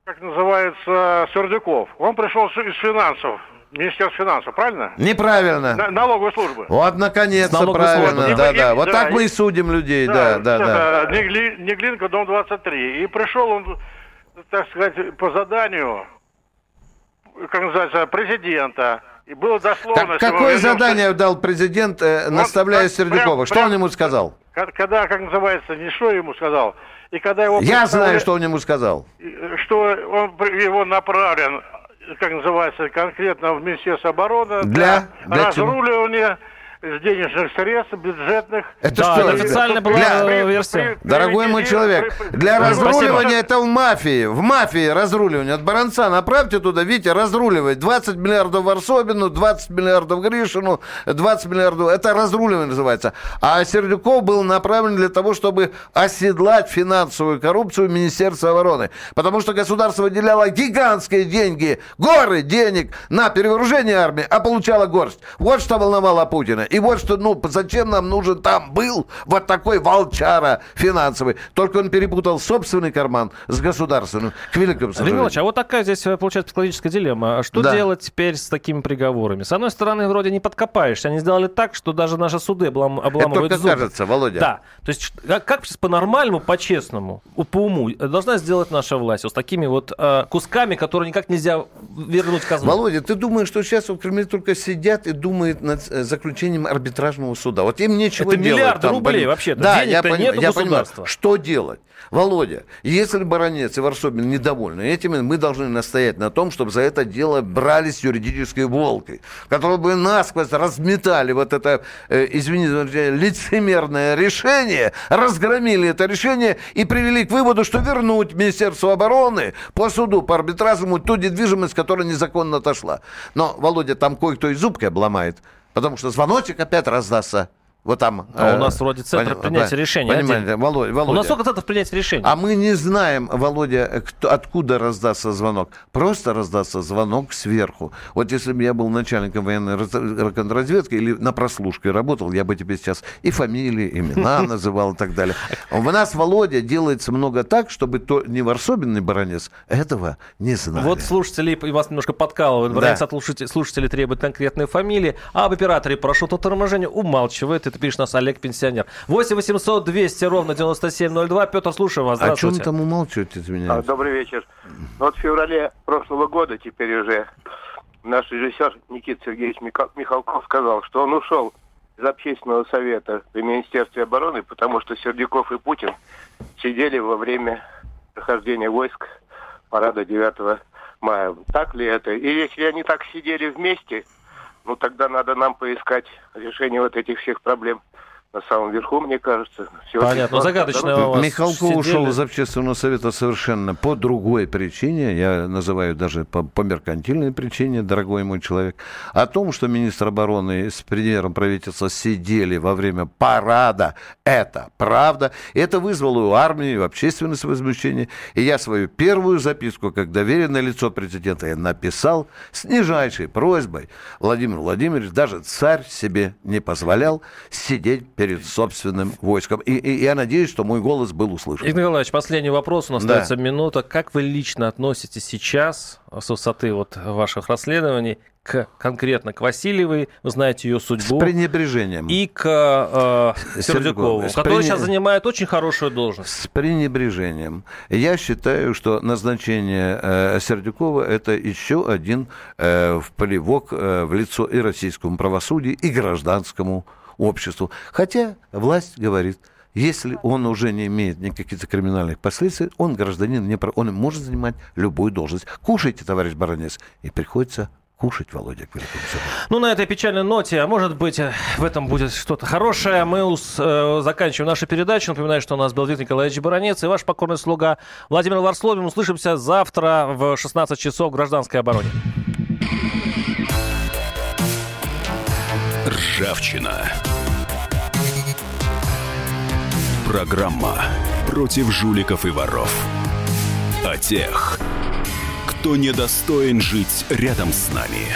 S13: как называется, Сердюков. Он пришел из финансов. Министерство финансов, правильно?
S3: Неправильно.
S13: На, налоговой службы.
S3: Вот, наконец-то, правильно. Да, да. Вот так мы и судим людей, да, да, да.
S13: да. Негли, Неглинка, дом 23. И пришел он, так сказать, по заданию, как называется, президента. И было дословно...
S3: Так, какое задание дал президент, э, наставляя он, Сердюкова? Прям, что прям, он ему сказал?
S13: Когда, как называется, не что ему сказал, и когда его...
S3: Я знаю, что он ему сказал.
S13: Что он его направлен как называется, конкретно в Министерство обороны
S3: для,
S13: для разруливания денежных средств, бюджетных.
S2: Это да, что? Это официально была для... версия.
S3: При, Дорогой мой человек, для разруливания это в мафии. В мафии разруливание. От Баранца направьте туда, Витя, разруливать. 20 миллиардов Варсобину, 20 миллиардов Гришину, 20 миллиардов. Это разруливание называется. А Сердюков был направлен для того, чтобы оседлать финансовую коррупцию Министерства обороны. Потому что государство выделяло гигантские деньги, горы денег на перевооружение армии, а получало горсть. Вот что волновало Путина. И вот что, ну, зачем нам нужен там был вот такой волчара финансовый. Только он перепутал собственный карман с государственным, к великому сожалению.
S2: а вот такая здесь э, получается психологическая дилемма. А что да. делать теперь с такими приговорами? С одной стороны, вроде не подкопаешься. Они сделали так, что даже наши суды облам, обламывают Это
S3: только
S2: зубы.
S3: кажется, Володя.
S2: Да. То есть как, как по-нормальному, по-честному, по уму должна сделать наша власть вот с такими вот э, кусками, которые никак нельзя вернуть казну?
S3: Володя, ты думаешь, что сейчас в Кремле только сидят и думают над э, заключением решением арбитражного суда. Вот им нечего
S2: Это
S3: делать.
S2: миллиарды
S3: там,
S2: рублей
S3: поним-
S2: вообще-то.
S3: Да, я, поним-
S2: нету
S3: я понимаю. Что делать? Володя, если Баранец и Варсобин недовольны этим, мы должны настоять на том, чтобы за это дело брались юридической волкой, которые бы насквозь разметали вот это, э, извините, лицемерное решение, разгромили это решение и привели к выводу, что вернуть Министерству обороны по суду, по арбитражному ту недвижимость, которая незаконно отошла. Но, Володя, там кое-кто и зубкой обломает, потому что звоночек опять раздастся. Вот там.
S2: А у
S3: э,
S2: нас вроде центр
S3: поним-
S2: принятия решений
S3: Понимаете. Володя, Володя.
S2: У нас сколько центров принятия решений?
S3: А мы не знаем, Володя, кто, откуда раздастся звонок. Просто раздастся звонок сверху. Вот если бы я был начальником военной раз- разведки или на прослушке работал, я бы тебе сейчас и фамилии, имена называл и так далее. У нас, Володя, делается много так, чтобы то не Варсобин, ни Баранец этого не знали.
S2: Вот слушатели, и вас немножко подкалывают.
S3: Да.
S2: Баранец от слушателей, требуют конкретные фамилии, а об операторе парашюта торможения умалчивает. Это пишет нас Олег Пенсионер. 8 800 200 ровно 9702. Петр, слушаю вас.
S3: О чем
S2: Здравствуйте.
S3: там умалчивать, извиняюсь?
S14: А, Добрый вечер. Ну, Вот в феврале прошлого года теперь уже наш режиссер Никита Сергеевич Михалков сказал, что он ушел из общественного совета при Министерстве обороны, потому что Сердюков и Путин сидели во время прохождения войск парада 9 мая. Так ли это? И если они так сидели вместе, ну тогда надо нам поискать решение вот этих всех проблем на самом верху, мне кажется. Очень
S2: Понятно.
S14: просто.
S2: Загадочная у вас
S3: Михалков
S2: сидели.
S3: ушел из общественного совета совершенно по другой причине, я называю даже по, по меркантильной причине, дорогой мой человек, о том, что министр обороны с премьером правительства сидели во время парада, это правда, это вызвало у армии, у общественности возмущение, и я свою первую записку, как доверенное лицо президента, я написал с нижайшей просьбой, Владимир Владимирович, даже царь себе не позволял сидеть перед собственным войском. И, и я надеюсь, что мой голос был услышан.
S2: Игорь Николаевич, последний вопрос. У нас
S3: Да.
S2: остается минута. Как вы лично относитесь сейчас, с высоты вот ваших расследований, к конкретно к Васильевой, вы знаете ее
S3: С
S2: судьбу,
S3: пренебрежением.
S2: и к э,
S3: Сердюкову.
S2: Сердюкову,
S3: С
S2: который
S3: прене-
S2: сейчас занимает очень хорошую должность.
S3: С пренебрежением. Я считаю, что назначение э, Сердюкова это еще один э, плевок э, в лицо и российскому правосудию, и гражданскому обществу. Хотя власть говорит, если он уже не имеет никаких криминальных последствий, он гражданин, не, про- он может занимать любую должность. Кушайте, товарищ баронец. И приходится кушать, Володя, к.
S2: Ну, на этой печальной ноте, а может быть, э, в этом будет что-то хорошее, мы ус- э, заканчиваем нашу передачу. Напоминаю, что у нас был Виктор Николаевич Баранец и ваш покорный слуга Владимир Варсловин. Услышимся завтра в 16 часов в гражданской обороне.
S1: Ржавчина. Программа против жуликов и воров. О тех, кто недостоин жить рядом с нами.